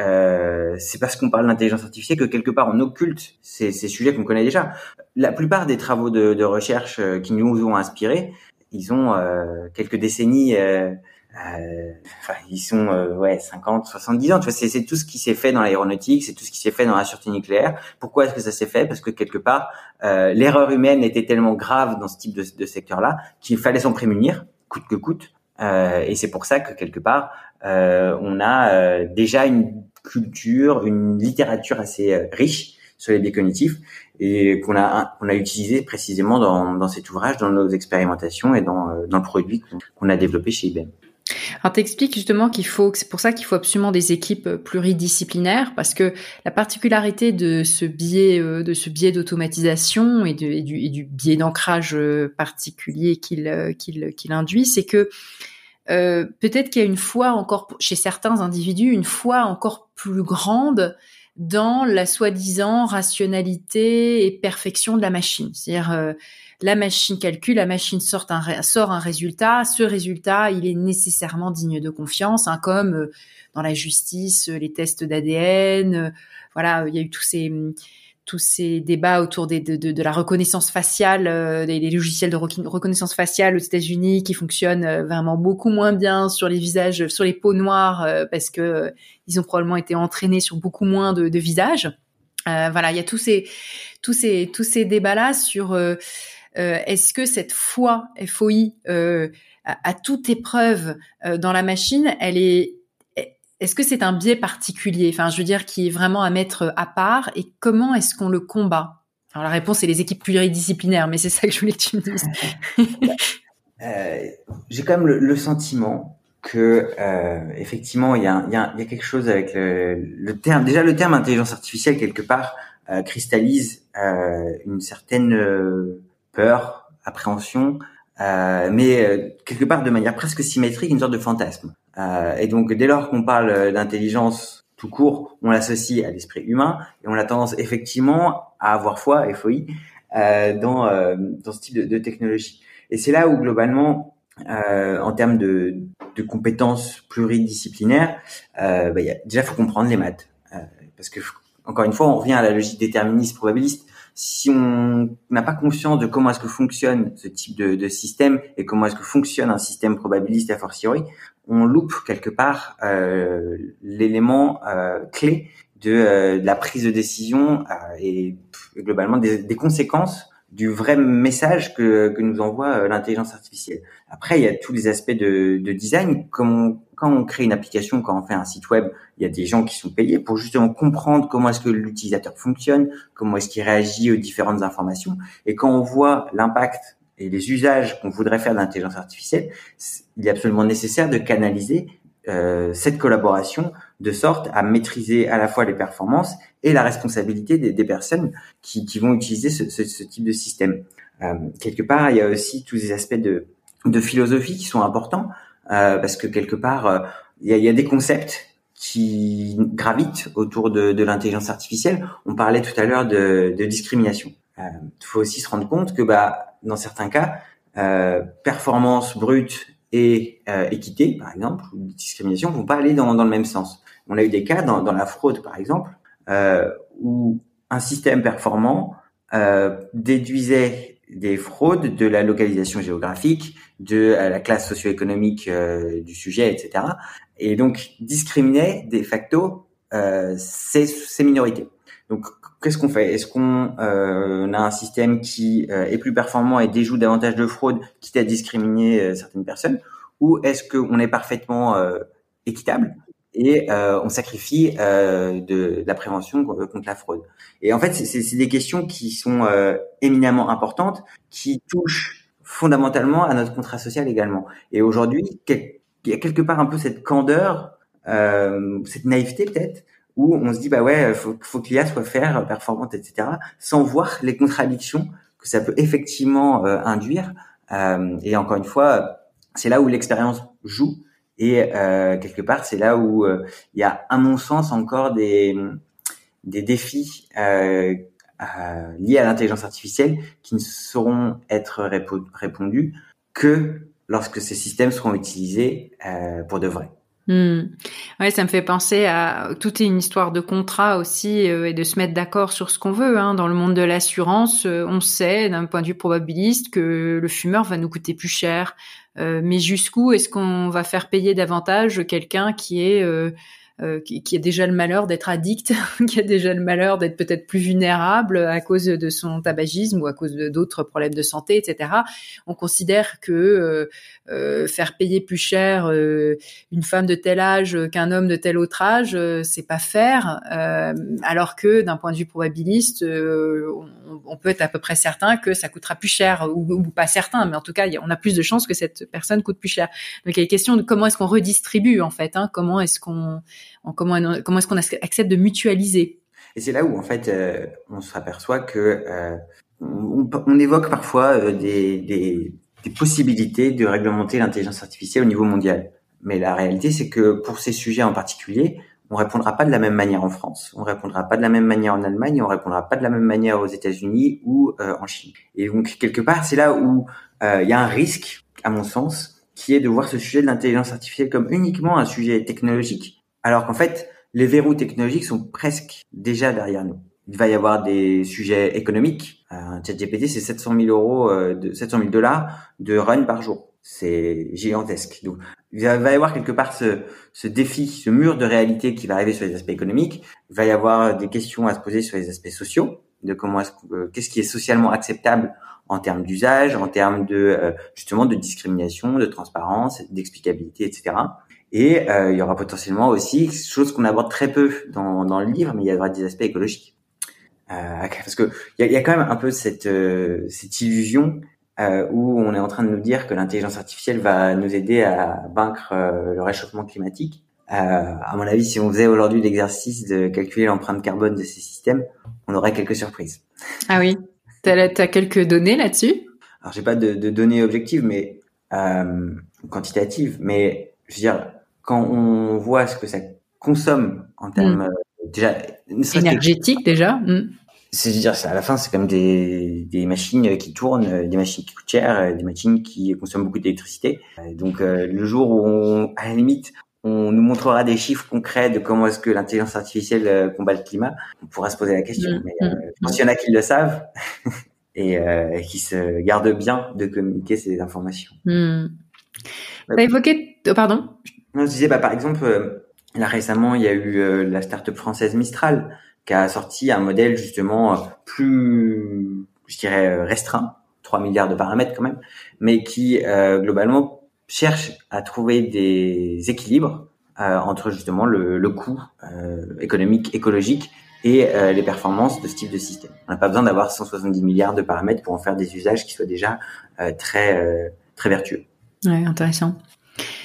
c'est parce qu'on parle d'intelligence artificielle que quelque part on occulte ces, ces sujets qu'on connaît déjà. La plupart des travaux de, de recherche qui nous ont inspirés ils ont euh, quelques décennies. Euh, euh, enfin, ils sont ouais 50, 70 ans. Tu vois, c'est tout ce qui s'est fait dans l'aéronautique, c'est tout ce qui s'est fait dans la sûreté nucléaire. Pourquoi est-ce que ça s'est fait? Parce que quelque part, l'erreur humaine était tellement grave dans ce type de, de secteur-là qu'il fallait s'en prémunir, coûte que coûte. et c'est pour ça que quelque part, on a déjà une culture, une littérature assez riche sur les biais cognitifs et qu'on a qu'on a utilisé précisément dans, dans cet ouvrage, dans nos expérimentations et dans, euh, dans le produit qu'on a développé chez IBM. Alors t'expliques justement qu'il faut, c'est pour ça qu'il faut absolument des équipes pluridisciplinaires parce que la particularité de ce biais, euh, de ce biais d'automatisation et, et, du, et du biais d'ancrage euh, particulier qu'il qu'il qu'il induit, c'est que euh, peut-être qu'il y a une foi encore chez certains individus, une foi encore plus grande dans la soi-disant rationalité et perfection de la machine. C'est-à-dire euh, la machine calcule, la machine sort un, sort un résultat, ce résultat, il est nécessairement digne de confiance, hein, comme euh, dans la justice, les tests d'ADN, euh, voilà, il y a eu tous ces tous ces débats autour de, la reconnaissance faciale, euh, des, logiciels de reconnaissance faciale aux États-Unis qui fonctionnent euh, vraiment beaucoup moins bien sur les visages, sur les peaux noires, euh, parce que ils ont probablement été entraînés sur beaucoup moins de, visages. voilà, il y a tous ces tous ces tous ces débats là sur est-ce que cette foi FOI à, à, toute épreuve dans la machine, elle est est-ce que c'est un biais particulier, enfin, je veux dire, qui est vraiment à mettre à part et comment est-ce qu'on le combat? Alors la réponse c'est les équipes pluridisciplinaires, mais c'est ça que je voulais que tu me dises. [laughs] euh, J'ai quand même le, sentiment que euh, effectivement il y a, y, y a, quelque chose avec le, le, terme. Déjà le terme intelligence artificielle quelque part euh, cristallise euh, une certaine euh, peur, appréhension, euh, mais quelque part de manière presque symétrique, une sorte de fantasme. Euh, et donc, dès lors qu'on parle d'intelligence tout court, on l'associe à l'esprit humain et on a tendance effectivement à avoir foi, FOI, euh, dans, euh, dans ce type de, de technologie. Et c'est là où globalement, euh, en termes de, de compétences pluridisciplinaires, euh, bah, y a, déjà faut comprendre les maths, euh, parce que encore une fois, on revient à la logique déterministe probabiliste si on n'a pas conscience de comment est-ce que fonctionne ce type de, de système et comment est-ce que fonctionne un système probabiliste a fortiori, on loupe quelque part euh, l'élément euh, clé de, euh, de, la prise de décision et globalement des, conséquences du vrai message que, que nous envoie euh, l'intelligence artificielle. Après, il y a tous les aspects de, de design. Comme quand on crée une application, quand on fait un site web, il y a des gens qui sont payés pour justement comprendre comment est-ce que l'utilisateur fonctionne, comment est-ce qu'il réagit aux différentes informations. Et quand on voit l'impact et les usages qu'on voudrait faire de l'intelligence artificielle, il est absolument nécessaire de canaliser euh, cette collaboration de sorte à maîtriser à la fois les performances et la responsabilité des, personnes qui, vont utiliser ce, type de système. Euh, quelque part, il y a aussi tous ces aspects de, philosophie qui sont importants euh, parce que quelque part, euh, il y, a, des concepts qui gravitent autour de, l'intelligence artificielle. On parlait tout à l'heure de, de discrimination. Il faut aussi se rendre compte que bah, dans certains cas, performance brute euh, équité, par exemple, ou discrimination, vont pas aller dans, le même sens. On a eu des cas dans, la fraude, par exemple, euh, où un système performant euh, déduisait des fraudes de la localisation géographique, de la classe socio-économique du sujet, etc. Et donc discriminait de facto ces, ces minorités. Donc qu'est-ce qu'on fait? Est-ce qu'on euh, a un système qui euh, est plus performant et déjoue davantage de fraude, quitte à discriminer euh, certaines personnes, ou est-ce qu'on est parfaitement euh, équitable et on sacrifie de, de, la prévention contre la fraude? Et en fait, c'est des questions qui sont éminemment importantes, qui touchent fondamentalement à notre contrat social également. Et aujourd'hui, il y a quelque part un peu cette candeur, cette naïveté peut-être, où on se dit bah ouais, faut, faut que l'IA soit faire performante, etc., sans voir les contradictions que ça peut effectivement euh, induire. Euh, et encore une fois, c'est là où l'expérience joue. Et euh, quelque part, c'est là où il y a, à mon sens, encore des, des défis liés à l'intelligence artificielle qui ne sauront être répondus que lorsque ces systèmes seront utilisés pour de vrai. Hmm. Ouais, ça me fait penser à toute une histoire de contrat aussi euh, et de se mettre d'accord sur ce qu'on veut. Hein. Dans le monde de l'assurance, euh, on sait d'un point de vue probabiliste que le fumeur va nous coûter plus cher. Euh, mais jusqu'où est-ce qu'on va faire payer davantage quelqu'un qui est euh, qui, qui, a déjà le malheur d'être addict, [laughs] qui a déjà le malheur d'être peut-être plus vulnérable à cause de son tabagisme ou à cause d'autres problèmes de santé, etc. On considère que euh, euh faire payer plus cher euh, une femme de tel âge qu'un homme de tel autre âge, c'est pas faire, alors que d'un point de vue probabiliste, on, on, peut être à peu près certain que ça coûtera plus cher ou, ou pas certain, mais en tout cas, on a plus de chances que cette personne coûte plus cher. Donc il y a une question de comment est-ce qu'on redistribue en fait, hein, comment est-ce qu'on comment, est-ce qu'on accepte de mutualiser Et c'est là où en fait euh, on s'aperçoit que euh, on, on, évoque parfois euh, des, des, des, possibilités de réglementer l'intelligence artificielle au niveau mondial. Mais la réalité, c'est que pour ces sujets en particulier, on répondra pas de la même manière en France, on répondra pas de la même manière en Allemagne, on répondra pas de la même manière aux États-Unis ou euh, en Chine. Et donc quelque part, c'est là où il y a un risque, à mon sens, qui est de voir ce sujet de l'intelligence artificielle comme uniquement un sujet technologique alors qu'en fait, les verrous technologiques sont presque déjà derrière nous. il va y avoir des sujets économiques. Un chat GPT, c'est 700 000 euros, de 700 000 dollars de run par jour. C'est gigantesque. Donc, il va y avoir quelque part ce, ce défi, ce mur de réalité qui va arriver sur les aspects économiques. Il va y avoir des questions à se poser sur les aspects sociaux, de comment est-ce, qu'est-ce qui est socialement acceptable en termes d'usage, en termes de euh, justement de discrimination, de transparence, d'explicabilité, etc. Et euh, il y aura potentiellement aussi chose qu'on aborde très peu dans, dans le livre, mais il y aura des aspects écologiques. Euh, parce que il y a, y a, quand même un peu cette euh, cette illusion euh, où on est en train de nous dire que l'intelligence artificielle va nous aider à vaincre le réchauffement climatique. à mon avis, si on faisait aujourd'hui l'exercice de calculer l'empreinte carbone de ces systèmes, on aurait quelques surprises. Ah oui. Tu as, quelques données là-dessus? Alors, j'ai pas de, de, données objectives, mais euh, quantitatives. Mais je veux dire, quand on voit ce que ça consomme en termes mm. euh, déjà énergétique déjà. Mm. C'est dire, à la fin, c'est comme des, des machines qui tournent, des machines qui coûtent cher, des machines qui consomment beaucoup d'électricité. Donc, euh, le jour où, on, à la limite, on nous montrera des chiffres concrets de comment est-ce que l'intelligence artificielle euh, combat le climat, on pourra se poser la question. Mm, Mais euh, mm, y en a qui le savent [laughs] et, euh, qui se gardent bien de communiquer ces informations. Mm. Bah, évoqué, oh, pardon. Non, je disais, bah, par exemple, euh, là récemment, il y a eu la start-up française Mistral qui a sorti un modèle justement plus, je dirais, restreint, 3 milliards de paramètres quand même, mais qui globalement cherche à trouver des équilibres euh, entre justement le, coût euh, économique, écologique et euh, les performances de ce type de système. On n'a pas besoin d'avoir 170 milliards de paramètres pour en faire des usages qui soient déjà euh, très euh, très vertueux. Ouais, intéressant.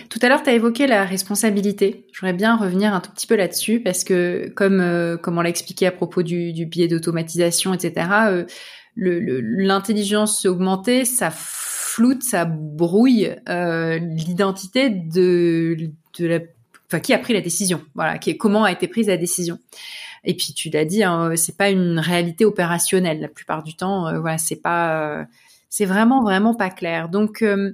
Tout à l'heure, tu as évoqué la responsabilité. J'aimerais bien revenir un tout petit peu là-dessus parce que, comme, comme on l'a expliqué à propos du, du biais d'automatisation, etc., l'intelligence augmentée, ça floute, ça brouille euh, l'identité de, de la, enfin qui a pris la décision, voilà, comment a été prise la décision. Et puis tu l'as dit, hein, c'est pas une réalité opérationnelle la plupart du temps. Euh, voilà, c'est pas, euh, c'est vraiment vraiment pas clair. Donc euh,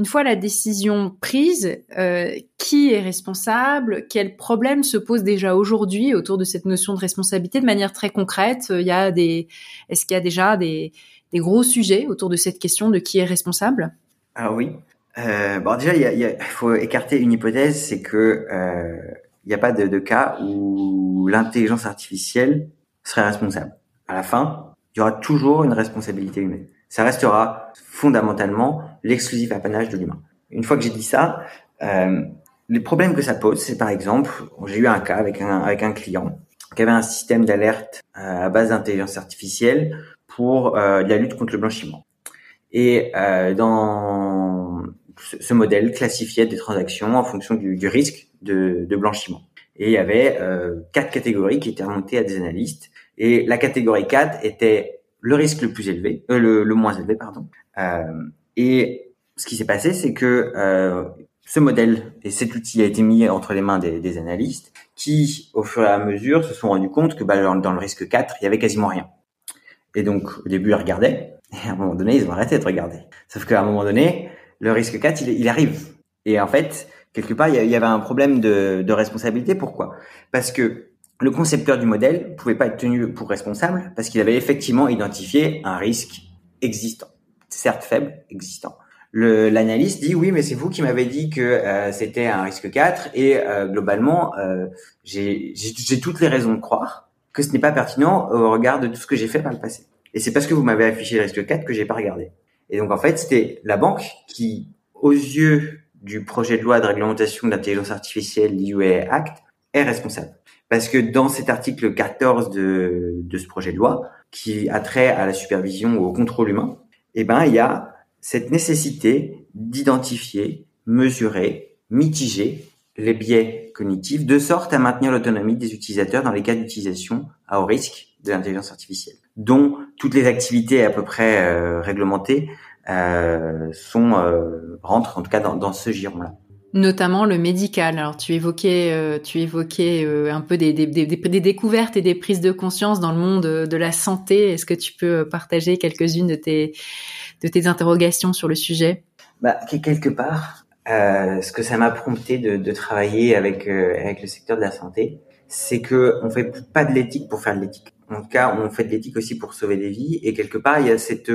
une fois la décision prise, euh, qui est responsable? Quels problèmes se posent déjà aujourd'hui autour de cette notion de responsabilité de manière très concrète? Il y a des, est-ce qu'il y a déjà des, gros sujets autour de cette question de qui est responsable? Ah oui. Euh, bon, déjà, il faut écarter une hypothèse, c'est que euh, il n'y a pas de cas où l'intelligence artificielle serait responsable. À la fin, il y aura toujours une responsabilité humaine. Ça restera fondamentalement l'exclusif apanage de l'humain. Une fois que j'ai dit ça, euh, les problèmes que ça pose, c'est par exemple, j'ai eu un cas avec un, avec un client qui avait un système d'alerte euh, à base d'intelligence artificielle pour euh, la lutte contre le blanchiment. Et euh, dans ce modèle classifiait des transactions en fonction du, du risque de, de, blanchiment. Et il y avait euh, quatre catégories qui étaient remontées à des analystes. Et la catégorie 4 était le risque le plus élevé, euh, le, le, moins élevé, pardon. Euh, et ce qui s'est passé, c'est que euh, ce modèle et cet outil a été mis entre les mains des, des, analystes qui, au fur et à mesure, se sont rendus compte que bah, dans, le risque 4, il y avait quasiment rien. Et donc, au début, ils regardaient, [laughs] et à un moment donné, ils ont arrêté de regarder. Sauf qu'à un moment donné, le risque 4, il, il arrive. Et en fait, quelque part, il y avait un problème de, de responsabilité. Pourquoi? Parce que le concepteur du modèle pouvait pas être tenu pour responsable parce qu'il avait effectivement identifié un risque existant, certes faible, existant. L'analyste dit oui, mais c'est vous qui m'avez dit que euh, c'était un risque 4 et euh, globalement, euh, j'ai toutes les raisons de croire que ce n'est pas pertinent au regard de tout ce que j'ai fait par le passé. Et c'est parce que vous m'avez affiché le risque 4 que j'ai pas regardé. Et donc en fait, c'était la banque qui, aux yeux du projet de loi de réglementation de l'intelligence artificielle, l'IUA Act, est responsable. Parce que dans cet article 14 de, de ce projet de loi, qui a trait à la supervision ou au contrôle humain, eh ben, il y a cette nécessité d'identifier, mesurer, mitiger les biais cognitifs de sorte à maintenir l'autonomie des utilisateurs dans les cas d'utilisation à haut risque de l'intelligence artificielle, dont toutes les activités à peu près euh, réglementées euh, sont euh, rentrent en tout cas dans, dans ce giron-là notamment le médical. Alors tu évoquais, euh, tu évoquais euh, un peu des, des, des, des, découvertes et des prises de conscience dans le monde de la santé. Est-ce que tu peux partager quelques-unes de tes, de tes interrogations sur le sujet? Bah, Quelque part, euh, ce que ça m'a prompté de, de travailler avec, euh, avec le secteur de la santé, c'est que on fait pas de l'éthique pour faire de l'éthique. en tout cas, on fait de l'éthique aussi pour sauver des vies. Et quelque part, il y a cette,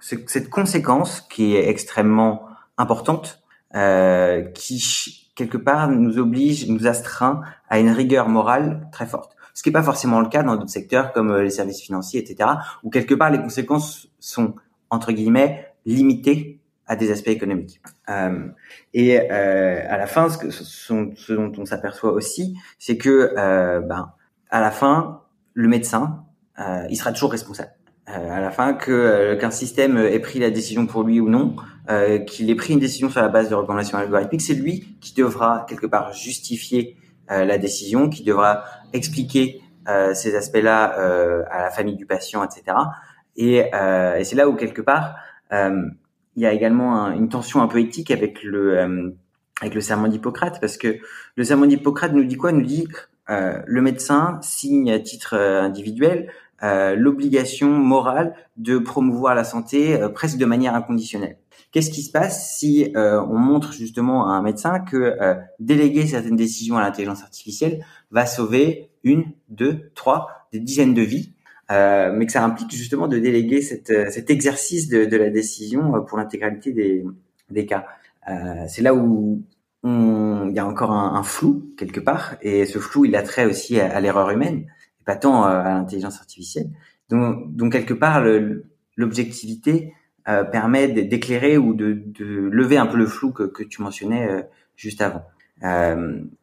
cette conséquence qui est extrêmement importante, euh, qui quelque part nous oblige, nous astreint à une rigueur morale très forte. Ce qui n'est pas forcément le cas dans d'autres secteurs comme euh, les services financiers, etc., où quelque part les conséquences sont entre guillemets limitées à des aspects économiques. Euh, et euh, à la fin, ce, que, ce, dont on s'aperçoit aussi, c'est que euh, ben, à la fin, le médecin, euh, il sera toujours responsable. Euh, à la fin, que euh, qu'un système ait pris la décision pour lui ou non, qu'il ait pris une décision sur la base de recommandations algorithmiques, c'est lui qui devra quelque part justifier la décision, qui devra expliquer ces aspects-là à la famille du patient, etc. Et, et c'est là où quelque part il y a également une tension un peu éthique avec le avec le serment d'Hippocrate, parce que le serment d'Hippocrate nous dit quoi? Nous dit euh, le médecin signe à titre euh, individuel euh, l'obligation morale de promouvoir la santé presque de manière inconditionnelle. Qu'est-ce qui se passe si on montre justement à un médecin que déléguer certaines décisions à l'intelligence artificielle va sauver une, deux, trois, des dizaines de vies, mais que ça implique justement de déléguer cet exercice de, la décision pour l'intégralité des, des cas. C'est là où il y a encore un, flou quelque part, et ce flou il a trait aussi à, l'erreur humaine, et pas tant euh, à l'intelligence artificielle. Donc, quelque part, l'objectivité euh, permet d'éclairer ou de, lever un peu le flou que, tu mentionnais euh, juste avant.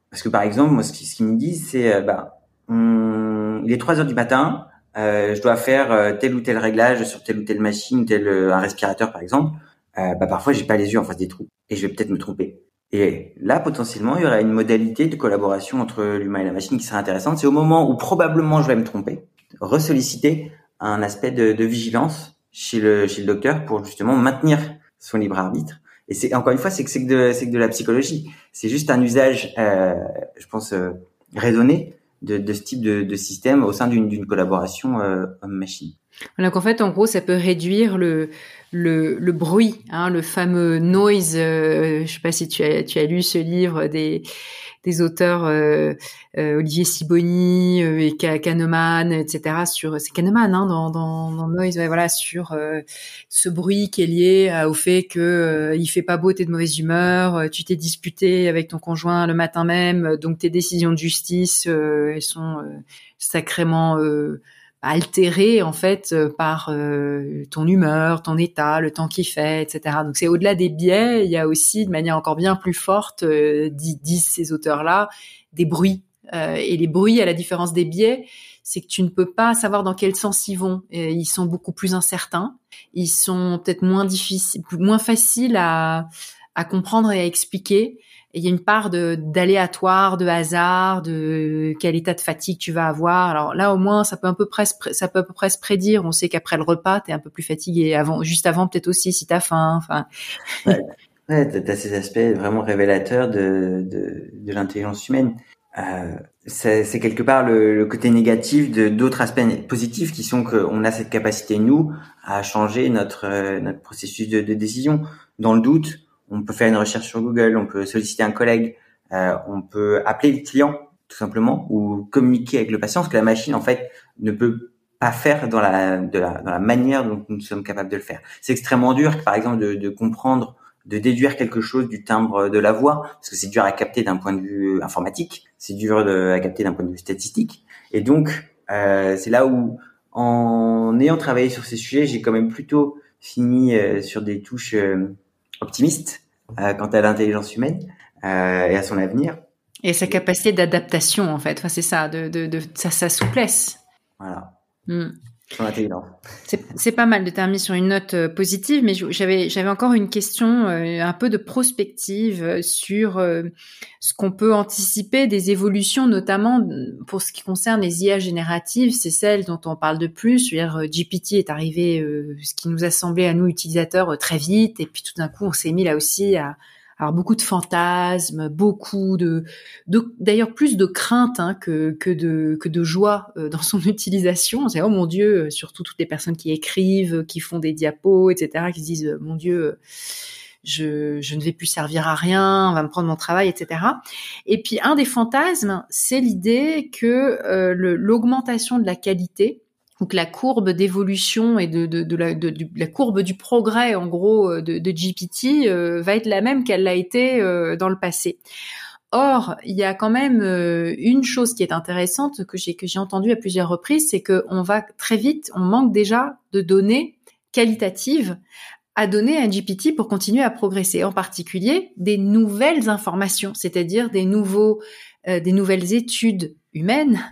Parce que par exemple, moi, ce qu'ils ce me disent, c'est, bah, il est 3 heures du matin, je dois faire tel ou tel réglage sur telle ou telle machine, tel un respirateur par exemple. bah, parfois, j'ai pas les yeux en face des trous, et je vais peut-être me tromper. Et là, potentiellement, il y aurait une modalité de collaboration entre l'humain et la machine qui serait intéressante. C'est au moment où probablement je vais me tromper, ressolliciter un aspect de, de vigilance chez le, chez le docteur pour justement maintenir son libre arbitre. Et c'est encore une fois, c'est que c'est que de, c'est que de la psychologie. C'est juste un usage, euh, je pense, euh, raisonné de, de, ce type de, de système au sein d'une, d'une collaboration euh, homme-machine. Donc en fait, en gros, ça peut réduire le, le, le bruit, hein, le fameux noise. Euh, je sais pas si tu as, tu as lu ce livre des, des auteurs euh, euh Olivier Siboni euh, et Kahneman, etc. Sur c'est Kahneman hein, dans, dans, dans Noise, ouais, voilà, sur euh, ce bruit qui est lié au fait que il fait pas beau, t'es de mauvaise humeur, tu t'es disputé avec ton conjoint le matin même, donc tes décisions de justice elles sont sacrément altéré en fait euh, par euh, ton humeur, ton état, le temps qu'il fait, etc. Donc c'est au-delà des biais, il y a aussi de manière encore bien plus forte, euh, disent ces auteurs-là, des bruits. et les bruits, à la différence des biais, c'est que tu ne peux pas savoir dans quel sens ils vont. ils sont beaucoup plus incertains, ils sont peut-être moins difficiles, moins faciles à, à comprendre et à expliquer il y a une part de d'aléatoire, de hasard, de quel état de fatigue tu vas avoir. Alors là, au moins, ça peut un peu ça peut à peu près se prédire. On sait qu'après le repas, tu es un peu plus fatigué. Avant, juste avant, peut-être aussi si t'as faim. Enfin. Ouais, ouais t'as ces aspects vraiment révélateurs de de, de l'intelligence humaine. Euh, c'est quelque part le, côté négatif de d'autres aspects positifs qui sont qu'on a cette capacité nous à changer notre euh, notre processus de décision. Dans le doute, on peut faire une recherche sur Google, on peut solliciter un collègue, euh, on peut appeler le client tout simplement ou communiquer avec le patient, ce que la machine en fait ne peut pas faire dans la, de la, dans la manière dont nous sommes capables de le faire. C'est extrêmement dur, par exemple, de, de, comprendre, de déduire quelque chose du timbre de la voix, parce que c'est dur à capter d'un point de vue informatique, c'est dur de, à capter d'un point de vue statistique. Et donc, euh, c'est là où, en ayant travaillé sur ces sujets, j'ai quand même plutôt fini euh, sur des touches euh, optimiste euh, quant à l'intelligence humaine euh, et à son avenir. Et sa capacité d'adaptation, en fait. Enfin, c'est ça, de, de, de sa, sa, souplesse. Voilà. Hmm. C'est pas mal de terminer sur une note euh, positive, mais j'avais encore une question euh, un peu de prospective euh, sur ce qu'on peut anticiper des évolutions, notamment pour ce qui concerne les IA génératives. C'est celle dont on parle de plus. Je veux dire, GPT est arrivé, ce qui nous a semblé à nous utilisateurs très vite, et puis tout d'un coup, on s'est mis là aussi à alors beaucoup de fantasmes, beaucoup de, d'ailleurs plus de crainte hein, que, que de que de joie euh, dans son [laughs] utilisation. C'est oh mon Dieu, euh, surtout toutes les personnes qui écrivent, qui font des diapos, etc., qui se disent euh, mon Dieu. Je, je, ne vais plus servir à rien, on va me prendre mon travail, etc. Et puis un des fantasmes, c'est l'idée que l'augmentation de la qualité donc la courbe d'évolution et de, de, de, la, de, la, courbe du progrès en gros de, GPT va être la même qu'elle l'a été dans le passé. Or, il y a quand même une chose qui est intéressante que j'ai que j'ai entendu à plusieurs reprises, c'est que on va très vite, on manque déjà de données qualitatives à donner à GPT pour continuer à progresser, en particulier des nouvelles informations, c'est-à-dire des nouveaux, euh, des nouvelles études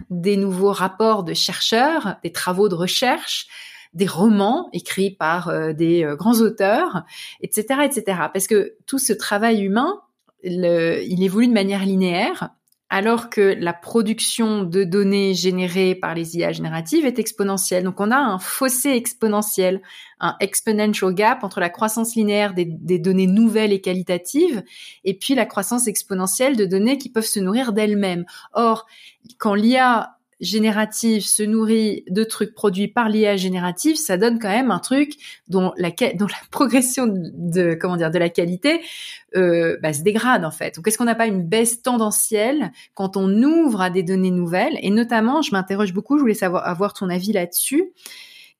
des nouveaux rapports de chercheurs, des travaux de recherche, des romans écrits par euh, des euh, grands auteurs, etc., etc. Parce que tout ce travail humain, il évolue de manière linéaire alors que la production de données générées par les IA génératives est exponentielle. Donc on a un fossé exponentiel, un exponential gap entre la croissance linéaire des, données nouvelles et qualitatives et puis la croissance exponentielle de données qui peuvent se nourrir d'elles-mêmes. Or, quand l'IA générative se nourrit de trucs produits par l'IA générative, ça donne quand même un truc dont la, progression de, comment dire de la qualité euh, bah, se dégrade en fait. Donc est-ce qu'on n'a pas une baisse tendancielle quand on ouvre à des données nouvelles? Et notamment, je m'interroge beaucoup, je voulais savoir avoir ton avis là-dessus.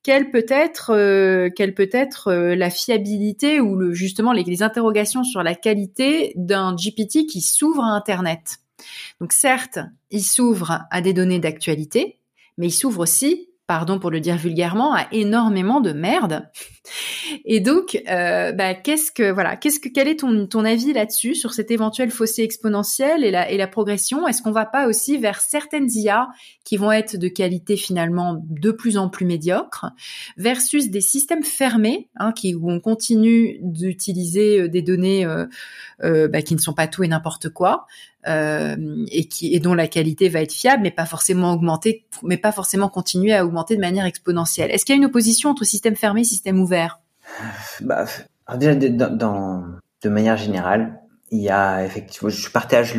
Quelle peut être, euh, quelle peut être euh, la fiabilité ou le, justement les interrogations sur la qualité d'un GPT qui s'ouvre à Internet? Donc certes, il s'ouvre à des données d'actualité, mais il s'ouvre aussi pardon pour le dire vulgairement, à énormément de merde. Et donc, euh, bah, qu'est-ce que voilà, qu'est-ce que quel est ton ton avis là-dessus sur cet éventuel fossé exponentiel et la et la progression? Est-ce qu'on va pas aussi vers certaines IA qui vont être de qualité finalement de plus en plus médiocre versus des systèmes fermés hein, qui où on continue d'utiliser euh, des données euh, bah, qui ne sont pas tout et n'importe quoi et qui et dont la qualité va être fiable, mais pas forcément augmenter, mais pas forcément continuer à augmenter de manière exponentielle. Est-ce qu'il y a une opposition entre système fermé et système ouvert? Bah, déjà, dans, de manière générale, il y a effectivement, je partage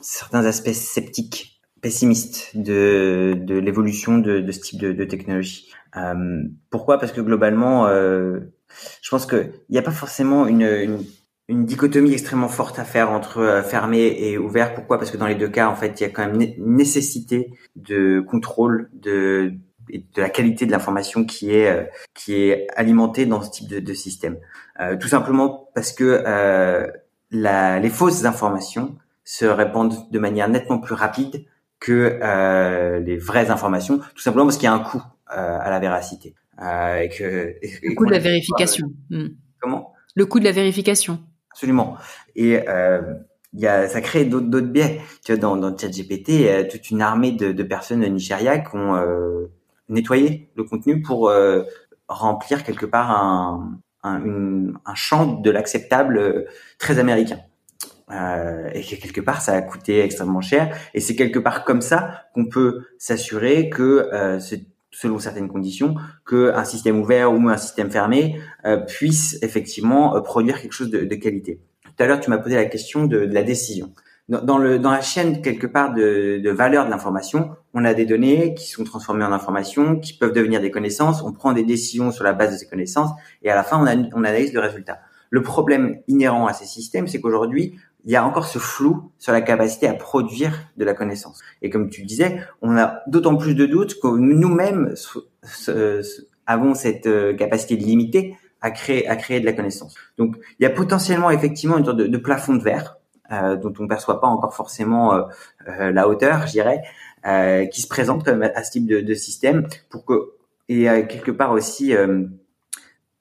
certains aspects sceptiques, pessimistes de, de l'évolution de, ce type de, technologie. Euh, pourquoi? Parce que globalement, euh, je pense qu'il n'y a pas forcément une une dichotomie extrêmement forte à faire entre euh, fermé et ouvert. Pourquoi? Parce que dans les deux cas, en fait, il y a quand même une nécessité de contrôle de de la qualité de l'information qui est euh, qui est alimentée dans ce type de, de système. Euh, tout simplement parce que euh, la, les fausses informations se répandent de manière nettement plus rapide que euh, les vraies informations, tout simplement parce qu'il y a un coût à la véracité. et que, le coût de la vérification. Hmm. Comment? Le coût de la vérification. Absolument. Et euh, y a, ça crée d'autres, d'autres biais. Tu vois, dans, dans ChatGPT, toute une armée de, de personnes Nigeria qui ont euh, nettoyé le contenu pour euh, remplir quelque part un, un, un champ de l'acceptable euh, très américain. Euh, et que quelque part ça a coûté extrêmement cher et c'est quelque part comme ça qu'on peut s'assurer que euh, ce selon certaines conditions, qu'un système ouvert ou un système fermé euh, puisse effectivement euh, produire quelque chose de, qualité. Tout à l'heure, tu m'as posé la question de, la décision. Dans, la chaîne quelque part de, valeur de l'information, on a des données qui sont transformées en informations, qui peuvent devenir des connaissances. On prend des décisions sur la base de ces connaissances, et à la fin, on analyse le résultat. Le problème inhérent à ces systèmes, c'est qu'aujourd'hui, il y a encore ce flou sur la capacité à produire de la connaissance. Et comme tu disais, on a d'autant plus de doutes que nous-mêmes avons cette euh, capacité limitée à créer, à créer de la connaissance. Donc, il y a potentiellement effectivement une sorte de, plafond de verre euh, dont on ne perçoit pas encore forcément euh, la hauteur, je dirais, qui se présente comme à ce type de, de système pour que et quelque part aussi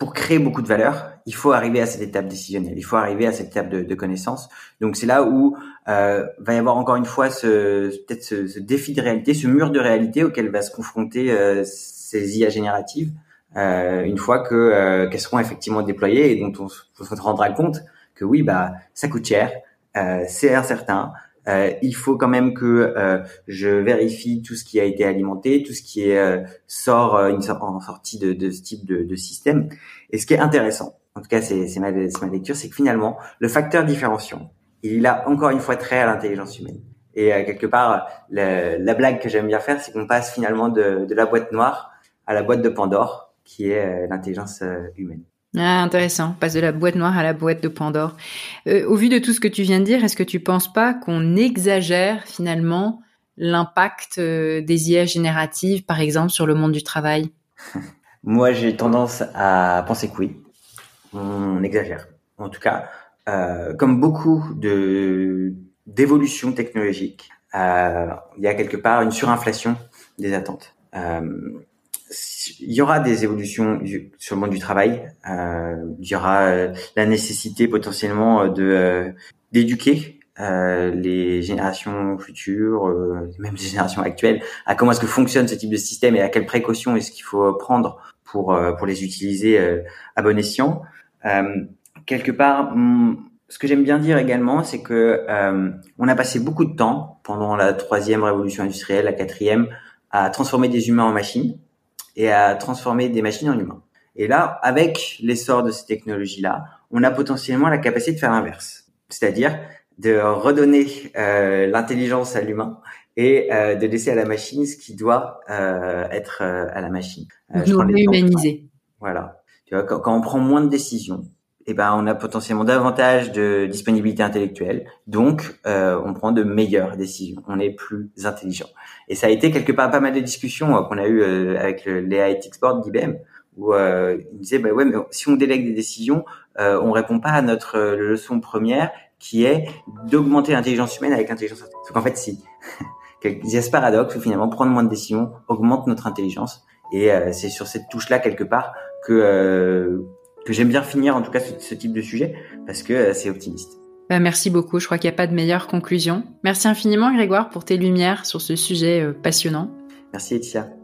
pour créer beaucoup de valeur, il faut arriver à cette étape décisionnelle, il faut arriver à cette étape de, de connaissance. Donc c'est là où euh, va y avoir encore une fois ce peut-être ce, ce, défi de réalité, ce mur de réalité auquel va se confronter euh, ces IA génératives euh, une fois que euh, qu'elles seront effectivement déployées et dont on, on, se rendra compte que oui bah ça coûte cher, euh, c'est incertain, euh, il faut quand même que euh, je vérifie tout ce qui a été alimenté, tout ce qui est euh, sort une en sortie de, de ce type de, de, système. Et ce qui est intéressant, en tout cas c'est ma, ma lecture, c'est que finalement le facteur différenciant, il a encore une fois trait à l'intelligence humaine. Et quelque part, la, la blague que j'aime bien faire, c'est qu'on passe finalement de, de, la boîte noire à la boîte de Pandore, qui est l'intelligence humaine. Ah, intéressant. Passe de la boîte noire à la boîte de Pandore. Euh, au vu de tout ce que tu viens de dire, est-ce que tu penses pas qu'on exagère finalement l'impact des IA génératives, par exemple, sur le monde du travail? [laughs] Moi, j'ai tendance à penser que oui. On exagère. En tout cas, euh, comme beaucoup de d'évolutions technologiques, euh, il y a quelque part une surinflation des attentes. Euh, il y aura des évolutions sur le monde du travail. Euh, il y aura euh, la nécessité potentiellement de d'éduquer euh, les générations futures, euh, même les générations actuelles, à comment est-ce que fonctionne ce type de système et à quelles précautions est-ce qu'il faut prendre pour pour les utiliser à bon escient. quelque part, hum, ce que j'aime bien dire également, c'est que euh, on a passé beaucoup de temps pendant la troisième révolution industrielle, la quatrième, à transformer des humains en machines et à transformer des machines en humains. Et là, avec l'essor de ces technologies-là, on a potentiellement la capacité de faire l'inverse, c'est-à-dire de redonner euh, l'intelligence à l'humain et euh, de laisser à la machine ce qui doit euh, être euh, à la machine. Euh, nous humaniser. Voilà. Tu vois, quand, quand on prend moins de décisions, eh ben, on a potentiellement davantage de disponibilité intellectuelle. Donc, euh, on prend de meilleures décisions. On est plus intelligent. Et ça a été quelque part pas mal de discussions euh, qu'on a eues euh, avec le, les Ethics Board d'IBM, où euh, ils disaient, bah ouais, mais si on délègue des décisions, euh, on répond pas à notre leçon première, qui est d'augmenter l'intelligence humaine avec l'intelligence artificielle. Donc en fait, si. [laughs] Il y a ce paradoxe où finalement prendre moins de décisions augmente notre intelligence. Et c'est sur cette touche-là quelque part que que j'aime bien finir en tout cas ce, type de sujet parce que euh, c'est optimiste. Bah, merci beaucoup, je crois qu'il n'y a pas de meilleure conclusion. Merci infiniment Grégoire pour tes lumières sur ce sujet euh, passionnant. Merci Etia.